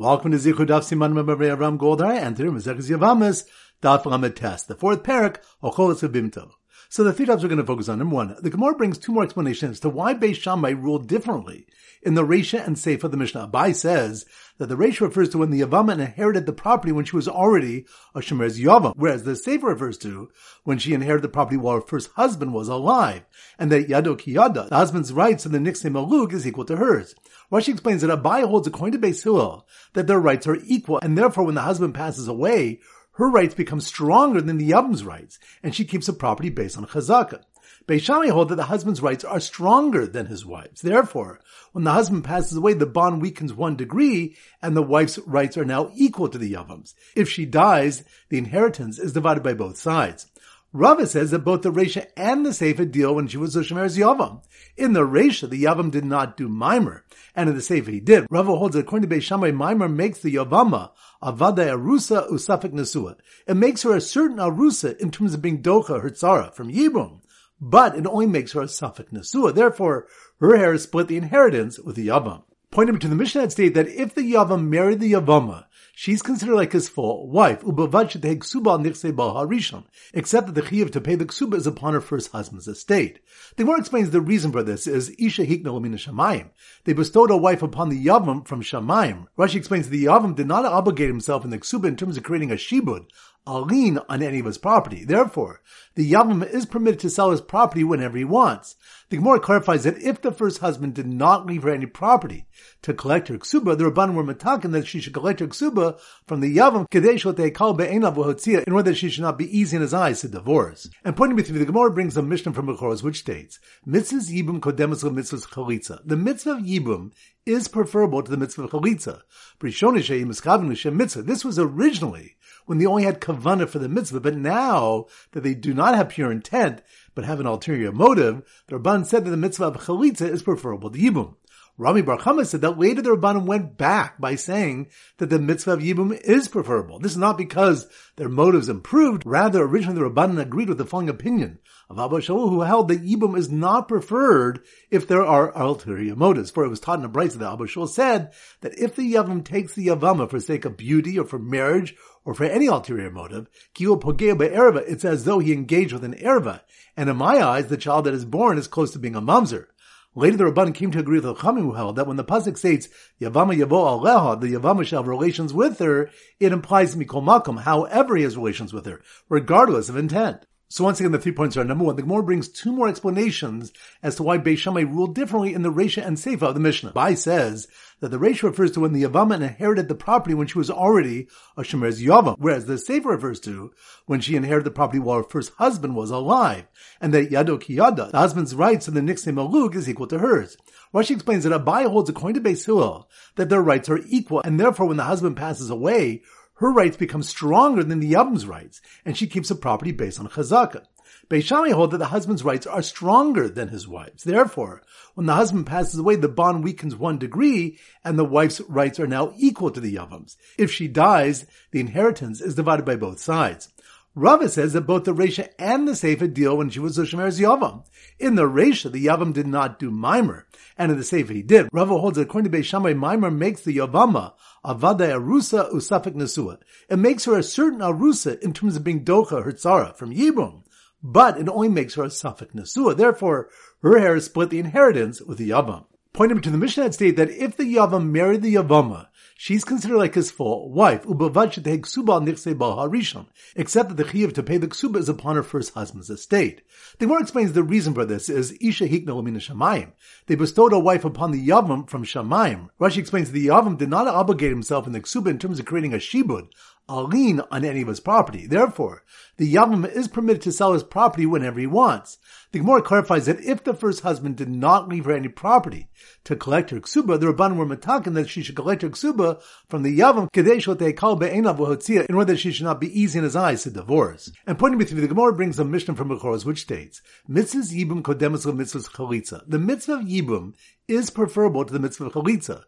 Welcome to Zichud Daf Siman Memorei Aram Goldar and today Mazeches Yevamos Daf Lamed Tes, the fourth parak Ocholas Bimto. So the three topics we're going to focus on. Number one, the Gemara brings two more explanations to why Beis Shammai ruled differently in the Resha and Seif of the Mishnah. Abai says that the Resha refers to when the Yavama inherited the property when she was already a Shemer's Yavam, whereas the Seif refers to when she inherited the property while her first husband was alive, and that Yado Kiyada, the husband's rights in the Nixne Malug, is equal to hers. Rashi explains that Abai holds according to Beis Hillel that their rights are equal, and therefore when the husband passes away, her rights become stronger than the Yavam's rights, and she keeps the property based on Chazaka. Beis Shammai hold that the husband's rights are stronger than his wife's. Therefore, when the husband passes away, the bond weakens one degree, and the wife's rights are now equal to the Yavam's. If she dies, the inheritance is divided by both sides. Rava says that both the Resha and the Seifa deal when she was a Shemer's Yavam. In the Resha, the Yavam did not do Mimer, and in the Seifa he did. Rava holds that according to Beis Shammai, Mimer makes the Yavama Avada Arusa Usafik Nesua. It makes her a certain Arusa in terms of being Docha, her tzara, from Yibum. But it only makes her a Safik Nesua. Therefore, her hair split the inheritance with the Yavam. Point number two, the Mishnah had stated that if the Yavam married the Yavama, she's considered like his full wife, except that the chiyuv to pay the ksuba is upon her first husband's estate. The Gemara explains the reason for this is Isha hikna lamina shamayim. They bestowed a wife upon the Yavam from Shamayim. Rashi explains that the Yavam did not obligate himself in the ksuba in terms of creating a shibud, a lien on any of his property. Therefore, the Yavam is permitted to sell his property whenever he wants. The Gemara clarifies that if the first husband did not leave her any property to collect her ksuba, the Rabban were matakin that she should collect her ksuba from the Yavam in order that she should not be easy in his eyes to divorce. And pointing me through, the Gemara brings a Mishnah from Bechoros which states, Mitzvahs Yibum kodemus mitzvahs chalitza. The mitzvah of Yibum is preferable to the mitzvah of chalitza. This was originally when they only had kavana for the mitzvah, but now that they do not have pure intent, but have an ulterior motive, the Rabban said that the mitzvah of chalitza is preferable to yibum. Rami Bar Chama said that later the Rabbanim went back by saying that the mitzvah of Yibum is preferable. This is not because their motives improved, rather originally the Rabbanim agreed with the following opinion of Abba Shaul who held that Yibum is not preferred if there are ulterior motives. For it was taught in a Brisa that Abba Shaul said that if the Yavam takes the Yavama for sake of beauty or for marriage or for any ulterior motive, it's as though he engaged with an erva. And in my eyes, the child that is born is close to being a mamzer. Later, the Rabban came to agree with the Chachamim who held that when the pasuk states Yavama Yavo Aleha, the Yavama shall have relations with her, it implies Mikol Makom, however he has relations with her, regardless of intent. So once again, the three points are number one. The Gemara brings two more explanations as to why Beis Shammai ruled differently in the Resha and Seifa of the Mishnah. Bai says that the Resha refers to when the Yavama inherited the property when she was already a Shemer's Yavam, whereas the Seifa refers to when she inherited the property while her first husband was alive, and that Yado Kiyada, the husband's rights in the Nixne Malug, is equal to hers. Rashi explains that Abai holds according to Beis Hillel that their rights are equal, and therefore when the husband passes away, her rights become stronger than the Yavam's rights, and she keeps the property based on Chazaka. Beis Shammai hold that the husband's rights are stronger than his wife's. Therefore, when the husband passes away, the bond weakens one degree, and the wife's rights are now equal to the Yavam's. If she dies, the inheritance is divided by both sides. Rava says that both the Resha and the Seifa deal when she was a Shemer's Yavam. In the Resha, the Yavam did not do Mimer, and in the Seifa he did. Rava holds that according to Beis Shammai, Mimer makes the Yavama Avada Arusa Usafik Nesua. It makes her a certain Arusa in terms of being Docha, her tzara, from Yibum. But it only makes her a Safik Nesua. Therefore, her hair is split the inheritance with the Yavam. Pointing to the Mishnah had stated that if the Yavam married the Yavama, she's considered like his full wife, except that the chiyuv to pay the ksuba is upon her first husband's estate. The Gemara explains the reason for this is Isha hikna lamina shamayim. They bestowed a wife upon the Yavam from Shamayim. Rashi explains that the Yavam did not obligate himself in the ksuba in terms of creating a shibud, a lien on any of his property. Therefore, the Yavam is permitted to sell his property whenever he wants. The Gemara clarifies that if the first husband did not leave her any property to collect her ksuba, the Rabban were matakin that she should collect her ksuba from the Yavam in order that she should not be easy in his eyes to divorce. And pointing me through, the Gemara brings a Mishnah from Bechoros which states, Mitzvahs Yibum kodemus mitzvahs chalitza. The mitzvah of Yibum is preferable to the mitzvah of chalitza.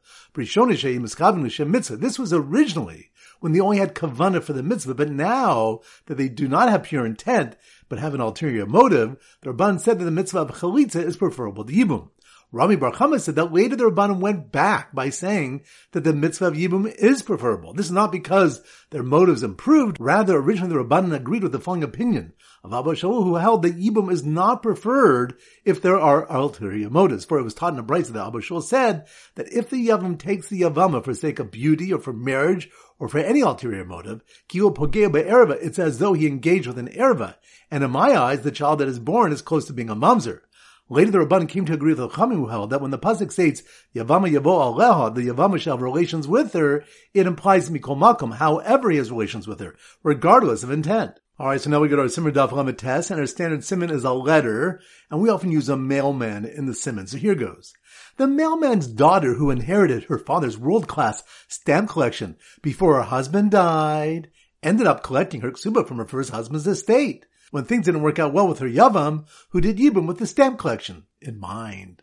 This was originally when they only had kavana for the mitzvah, but now that they do not have pure intent, but have an ulterior motive, the Rabban said that the mitzvah of chalitza is preferable to yibum. Rami Bar Chama said that later the Rabbanim went back by saying that the mitzvah of Yibum is preferable. This is not because their motives improved, rather originally the Rabbanim agreed with the following opinion of Abba Shaul who held that Yibum is not preferred if there are ulterior motives. For it was taught in a Brisa that Abba Shaul said that if the Yavam takes the Yavama for sake of beauty or for marriage or for any ulterior motive, it's as though he engaged with an erva. And in my eyes, the child that is born is close to being a mamzer. Later, the Rabban came to agree with the Chachamim who held that when the pasuk states Yavama Yavo Aleha, the Yavama shall have relations with her, it implies Mikol Makom, however he has relations with her, regardless of intent. Alright, so now we go to our Simmer Daf Lamed Tes, and our standard simon is a letter, and we often use a mailman in the simon. So here goes. The mailman's daughter who inherited her father's world-class stamp collection before her husband died, ended up collecting her ksuba from her first husband's estate when things didn't work out well with her Yavam, who did Yibum with the stamp collection in mind.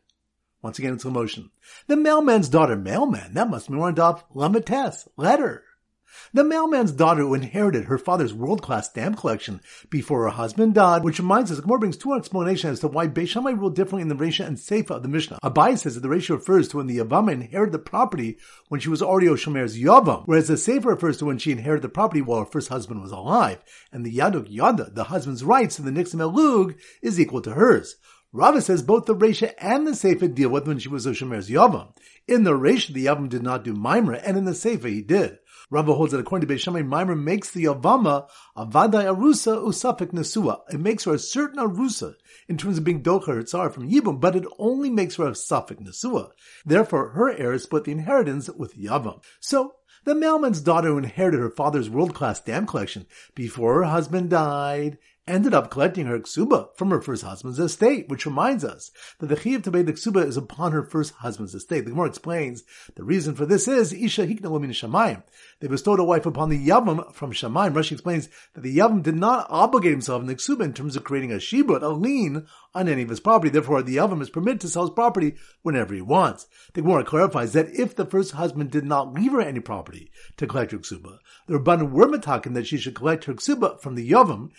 Once again, it's motion. The mailman's daughter, mailman, that must be one of Lamed Tes, letter. The mailman's daughter who inherited her father's world-class stamp collection before her husband died, which reminds us, the brings two explanations as to why Beis ruled differently in the Resha and Seifa of the Mishnah. Abai says that the ratio refers to when the Yavama inherited the property when she was already Oshomer's Yavam, whereas the Seifa refers to when she inherited the property while her first husband was alive, and the Yaduk Yada, the husband's rights in the Nixim Elug, is equal to hers. Rava says both the Resha and the Seifa deal with when she was Oshomer's Yavam. In the Resha, the Yavam did not do Maimra, and in the Seifa, he did. Rava holds that according to Beis Shammai, Maimer makes the Yavama a Vadai Arusa Usapik Nesua. It makes her a certain Arusa in terms of being Docha Hitzar from Yibum, but it only makes her a Safik Nesua. Therefore, her heirs split the inheritance with Yavam. So, the mailman's daughter who inherited her father's world-class stamp collection before her husband died ended up collecting her ksuba from her first husband's estate, which reminds us that the chiv to pay the ksuba is upon her first husband's estate. The Gemara explains the reason for this is isha hikna lomin shamayim. They bestowed a wife upon the yavam from shamayim. Rashi explains that the yavam did not obligate himself in the ksuba in terms of creating a shibut, a lien on any of his property. Therefore, the yavam is permitted to sell his property whenever he wants. The Gemara clarifies that if the first husband did not leave her any property to collect her ksuba, the Rabbanim were that she should collect her ksuba from the yavam,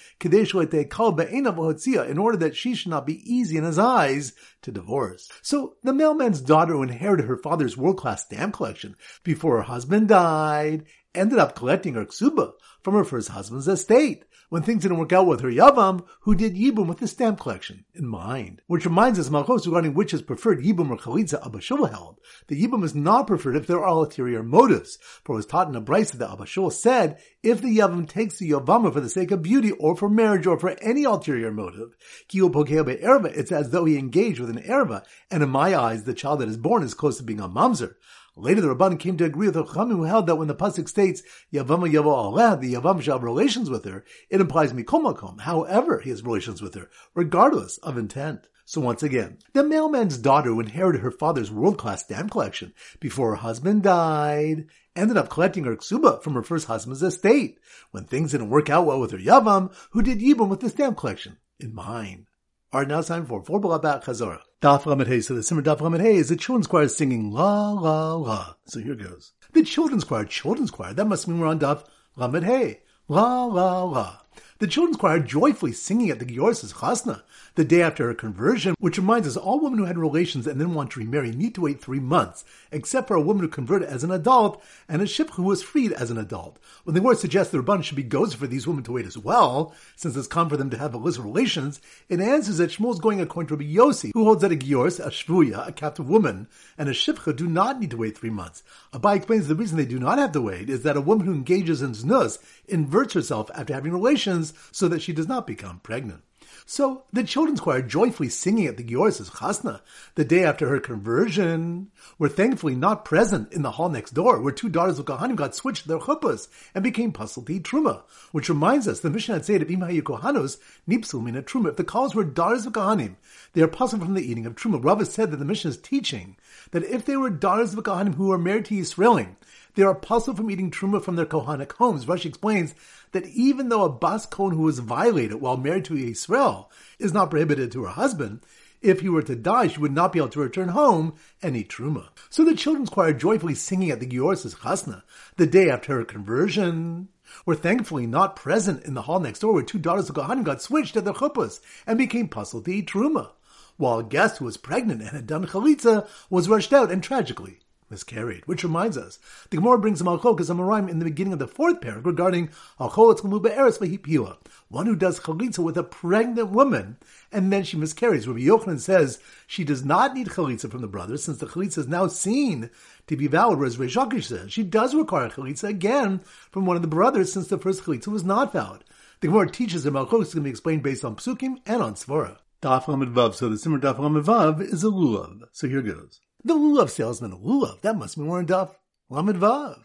in order that she should not be easy in his eyes to divorce. So the mailman's daughter inherited her father's world-class stamp collection before her husband died ended up collecting her ksuba from her first husband's estate when things didn't work out with her Yavam, who did Yibum with the stamp collection in mind. Which reminds us, Malchus, regarding which is preferred, Yibum or Chalitza, Abba Shaul held. The Yibum is not preferred if there are ulterior motives. For it was taught in a brisa that Abba Shaul said, if the Yavam takes the Yavama for the sake of beauty or for marriage or for any ulterior motive, erba, it's as though he engaged with an erva, and in my eyes, the child that is born is close to being a mamzer. Later, the Rabban came to agree with the Chachamim who held that when the pasuk states Yavama Yavo Aleh, the Yavam shall have relations with her, it implies Mikomakom. However, he has relations with her, regardless of intent. So once again, the mailman's daughter who inherited her father's world-class stamp collection before her husband died, ended up collecting her ksuba from her first husband's estate when things didn't work out well with her Yavam, who did Yibum with the stamp collection in mind. Alright, now it's time for four Balabak Chazorah. Daf Lamed Hey. So the Simmer Daf Lamed Hey is the children's choir singing La La La. So here goes. The children's choir, children's choir. That must mean we're on Daf Lamed. La La La. The children's choir joyfully singing at the Gior's Chasna the day after her conversion, which reminds us all women who had relations and then want to remarry need to wait three months, except for a woman who converted as an adult and a ship who was freed as an adult. When the word suggests the Rabban should be goes for these women to wait as well, since it's common for them to have illicit relations, it answers that Shmuel is going according to Rabbi Yossi, who holds that a giors, a shvuya, a captive woman, and a shipcha do not need to wait three months. Abai explains the reason they do not have to wait is that a woman who engages in znus inverts herself after having relations so that she does not become pregnant. So the children's choir joyfully singing at the Gior's chasna the day after her conversion were thankfully not present in the hall next door, where two daughters of Kohanim got switched their chuppahs and became puzzled to truma. Which reminds us, the Mishnah had said, if Imahayu Kohanos nipsul mina truma, if the calls were daughters of Kohanim, they are puzzled from the eating of truma. Rava said that the Mishnah is teaching that if they were daughters of Kohanim who were married to Yisraelim, they are puzzled from eating truma from their Kohanic homes. Rashi explains that even though a bas kohen who was violated while married to Israel is not prohibited to her husband, if he were to die, she would not be able to return home and eat truma. So the children's choir joyfully singing at the Gior's chasna the day after her conversion were thankfully not present in the hall next door where two daughters of Kohanim got switched at their chuppas and became puzzled to eat truma. while a guest who was pregnant and had done chalitza was rushed out and tragically miscarried. Which reminds us, the Gemara brings a malchok as a marime in the beginning of the fourth parak regarding one who does chalitza with a pregnant woman and then she miscarries. Rabbi Yochanan says she does not need chalitza from the brother since the chalitza is now seen to be valid, whereas Reish Lakish says she does require chalitza again from one of the brothers since the first chalitza was not valid. The Gemara teaches that going to be explained based on psukim and on svara. Daf Vav. So the Simmer Daf Vav is a lulav. So here goes. The lulav salesman, lulav, that must be more in Daf Lamed Vav.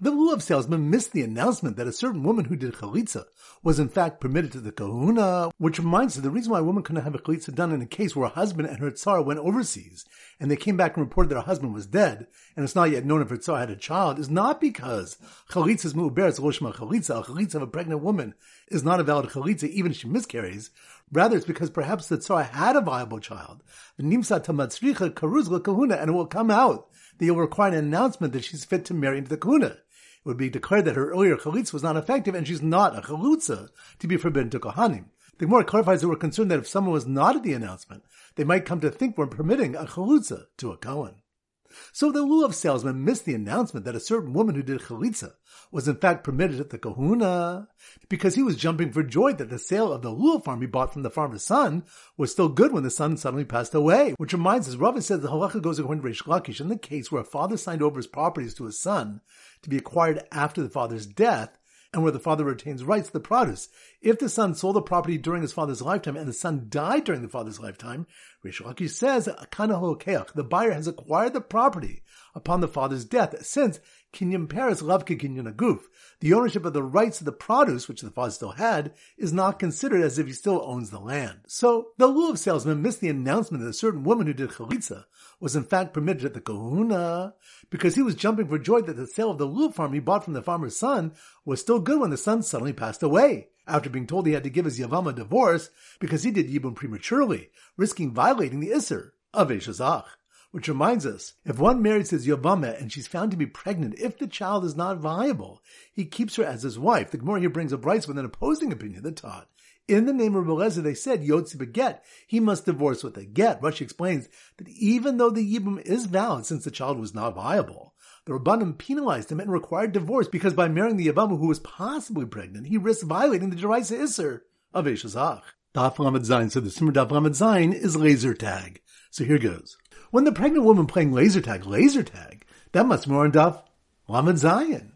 The lulav salesman missed the announcement that a certain woman who did chalitza was in fact permitted to the kahuna, which reminds us the reason why a woman couldn't have a chalitza done in a case where a husband and her tsar went overseas and they came back and reported that her husband was dead and it's not yet known if her tsar had a child is not because chalitza is mu'uberetz loshma chalitza, a chalitza of a pregnant woman is not a valid chalitza even if she miscarries. Rather, it's because perhaps the tsar had a viable child. The Nimsa tamatzricha karuzla kahuna, and it will come out that you'll require an announcement that she's fit to marry into the kahuna it would be declared that her earlier chalitza was not effective and she's not a chalutza to be forbidden to kohanim. The Gemara clarifies that we're concerned that if someone was not at the announcement, they might come to think we're permitting a chalutza to a kohen. So the lulav salesman missed the announcement that a certain woman who did chalitza was in fact permitted at the kahuna because he was jumping for joy that the sale of the lulav farm he bought from the farmer's son was still good when the son suddenly passed away. Which reminds us, Rava says the halacha goes according to Reish Lakish in the case where a father signed over his properties to his son to be acquired after the father's death and where the father retains rights to the produce. If the son sold the property during his father's lifetime and the son died during the father's lifetime, Reish Lakish says, the buyer has acquired the property upon the father's death, since Kinyan Paris Lavke Kinyan Aguf, the ownership of the rights to the produce, which the father still had, is not considered as if he still owns the land. So, the lulav salesman missed the announcement that a certain woman who did chalitza was in fact permitted at the kahuna, because he was jumping for joy that the sale of the lulav farm he bought from the farmer's son was still good when the son suddenly passed away, after being told he had to give his Yavam a divorce because he did Yibum prematurely, risking violating the Isser of Eshes Ach. Which reminds us, if one marries his Yavama and she's found to be pregnant, if the child is not viable, he keeps her as his wife. The Gemara here brings a Bryce with an opposing opinion that taught. In the name of Belezer, they said, Yotzi beget, he must divorce with a get. Rashi explains that even though the Yibum is valid since the child was not viable, the Rabbanim penalized him and required divorce because by marrying the Yavama who was possibly pregnant, he risked violating the Jeraisa Isser of Eshes Ach. Daf Lamed Zayin. So the Simmer Daf Lamed Zayin is laser tag. So here goes. When the pregnant woman playing laser tag, laser tag, that must on Daf Lamed Zayin.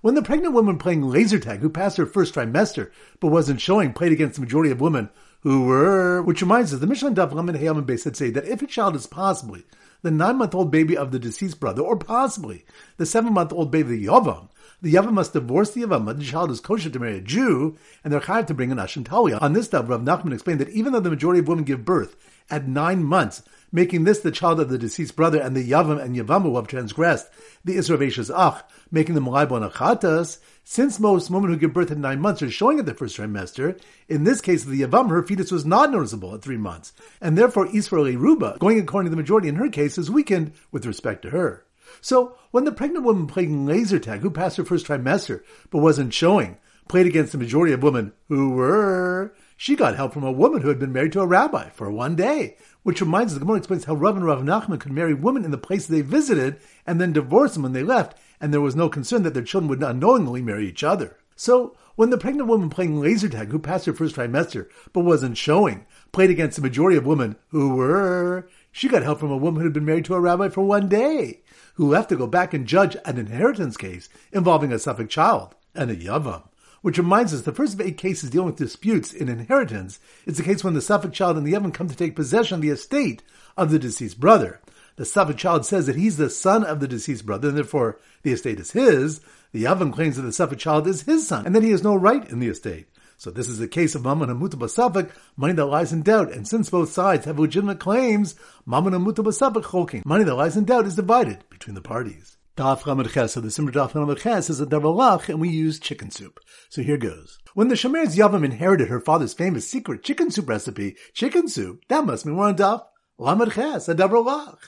When the pregnant woman playing laser tag who passed her first trimester but wasn't showing played against the majority of women who were, which reminds us, the Mishnah Daf Lamed Hayam and Beis say that if a child is possibly the nine-month-old baby of the deceased brother, or possibly the seven-month-old baby of the Yavam, the Yavam must divorce the Yavam, but the child is kosher to marry a Jew, and they're chayav to bring an Asham Talui. On this stuff, Rav Nachman explained that even though the majority of women give birth at nine months, making this the child of the deceased brother, and the Yavam and Yavamu have transgressed. The Isra Ach, making them Malaibon Achatas, since most women who give birth at nine months are showing at the first trimester, in this case of the Yavam, her fetus was not noticeable at three months, and therefore Israeli Ruba, going according to the majority in her case, is weakened with respect to her. So, when the pregnant woman playing laser tag, who passed her first trimester but wasn't showing, played against the majority of women who were, she got help from a woman who had been married to a rabbi for one day, which reminds us, the Gemara explains how Rav and Rav Nachman could marry women in the places they visited and then divorce them when they left, and there was no concern that their children would unknowingly marry each other. So, when the pregnant woman playing laser tag who passed her first trimester but wasn't showing played against the majority of women who were, she got help from a woman who had been married to a rabbi for one day, who left to go back and judge an inheritance case involving a safek child and a yavam. Which reminds us, the first of eight cases dealing with disputes in inheritance is the case when the safek child and the yavam come to take possession of the estate of the deceased brother the Safek child says that he's the son of the deceased brother, and therefore the estate is his. The Yavam claims that the Safek child is his son, and that he has no right in the estate. So this is a case of Mammon and Mutabasafik, money that lies in doubt. And since both sides have legitimate claims, Mammon and Mutabasafik choking, money that lies in doubt is divided between the parties. Daf Ches. So the Simmer Daf Ches is a Davalach, and we use chicken soup. So here goes. When the Shemer's Yavam inherited her father's famous secret chicken soup recipe, chicken soup, that must be one Daf Lamed Ches, a Davalach.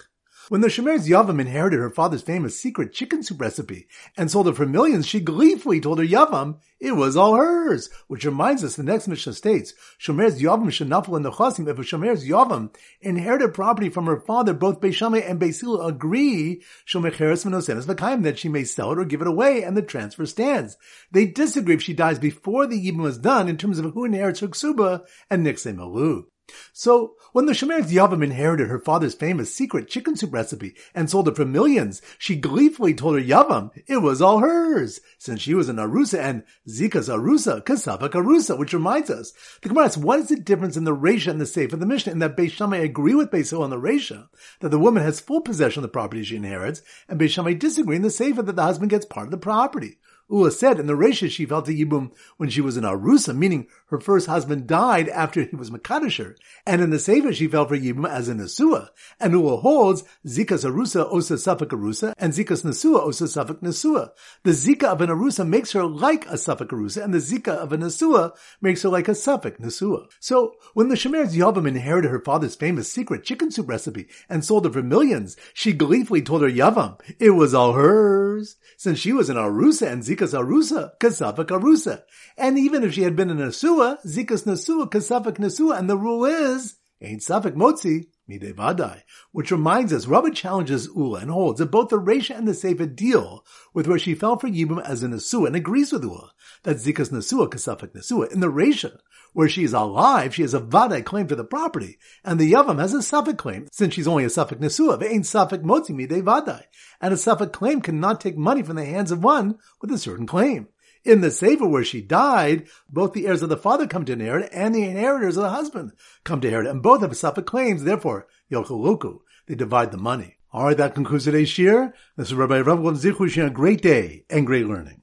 When the Shemer's Yavam inherited her father's famous secret chicken soup recipe and sold it for millions, she gleefully told her Yavam it was all hers. Which reminds us, the next Mishnah states, Shomer's Yavam shenafel in the Chasim. If a Shomer's Yavam inherited property from her father, both Beis Shammai and Beis Hillel agree, Shomecheres Menosenes Vakayim, that she may sell it or give it away, and the transfer stands. They disagree if she dies before the Yibum is done in terms of who inherits her ksuba and Nixay Malu. So, when the Shemer's Yavam inherited her father's famous secret chicken soup recipe and sold it for millions, she gleefully told her Yavam it was all hers, since she was an Arusa and Zika's Arusa, Kasavak Arusa, which reminds us, the Gemara asks, what is the difference in the Resha and the Seif of the Mishnah in that Beis Shammai agree with Beis on the Resha, that the woman has full possession of the property she inherits, and Beis Shammai disagree in the Seif that the husband gets part of the property. Ula said in the Resha she felt the Yibum when she was an Arusa, meaning her first husband died after he was Makadisher, and in the Seifa she fell for Yibum as an Asua, and Ula holds Zikas Arusa osa Safek Arusa, and Zikas Nasua osa Safek Nasua. The Zika of an Arusa makes her like a Safek Arusa, and the Zika of an Nasua makes her like a Safek Nasua. So, when the Shemer's Yavam inherited her father's famous secret chicken soup recipe and sold it for millions, she gleefully told her Yavam it was all hers, since she was an Arusa and Zika Zikas Arusa, Kasafak Arusa. And even if she had been an Asua, Zikas Nasua, Kasafak Nasua, and the rule is, ain't safik Motzi, Mide Vadai. Which reminds us, Rabbi challenges Ula and holds that both the Resha and the Seifa deal with where she fell for Yibum as an Asua and agrees with Ula that Zikas Nasua, Kasafak Nasua. In the Resha, where she is alive, she has a Vadai claim to the property, and the Yavam has a Safek claim, since she's only a Safek Nesua, ain't Safek Motzi Mide Vadai. And a Safek claim cannot take money from the hands of one with a certain claim. In the Seifa where she died, both the heirs of the father come to inherit and the inheritors of the husband come to inherit, and both have Safek claims, therefore, Yochuluku, they divide the money. Alright, that concludes today's shir. This is Rabbi Rav Zichu a great day and great learning.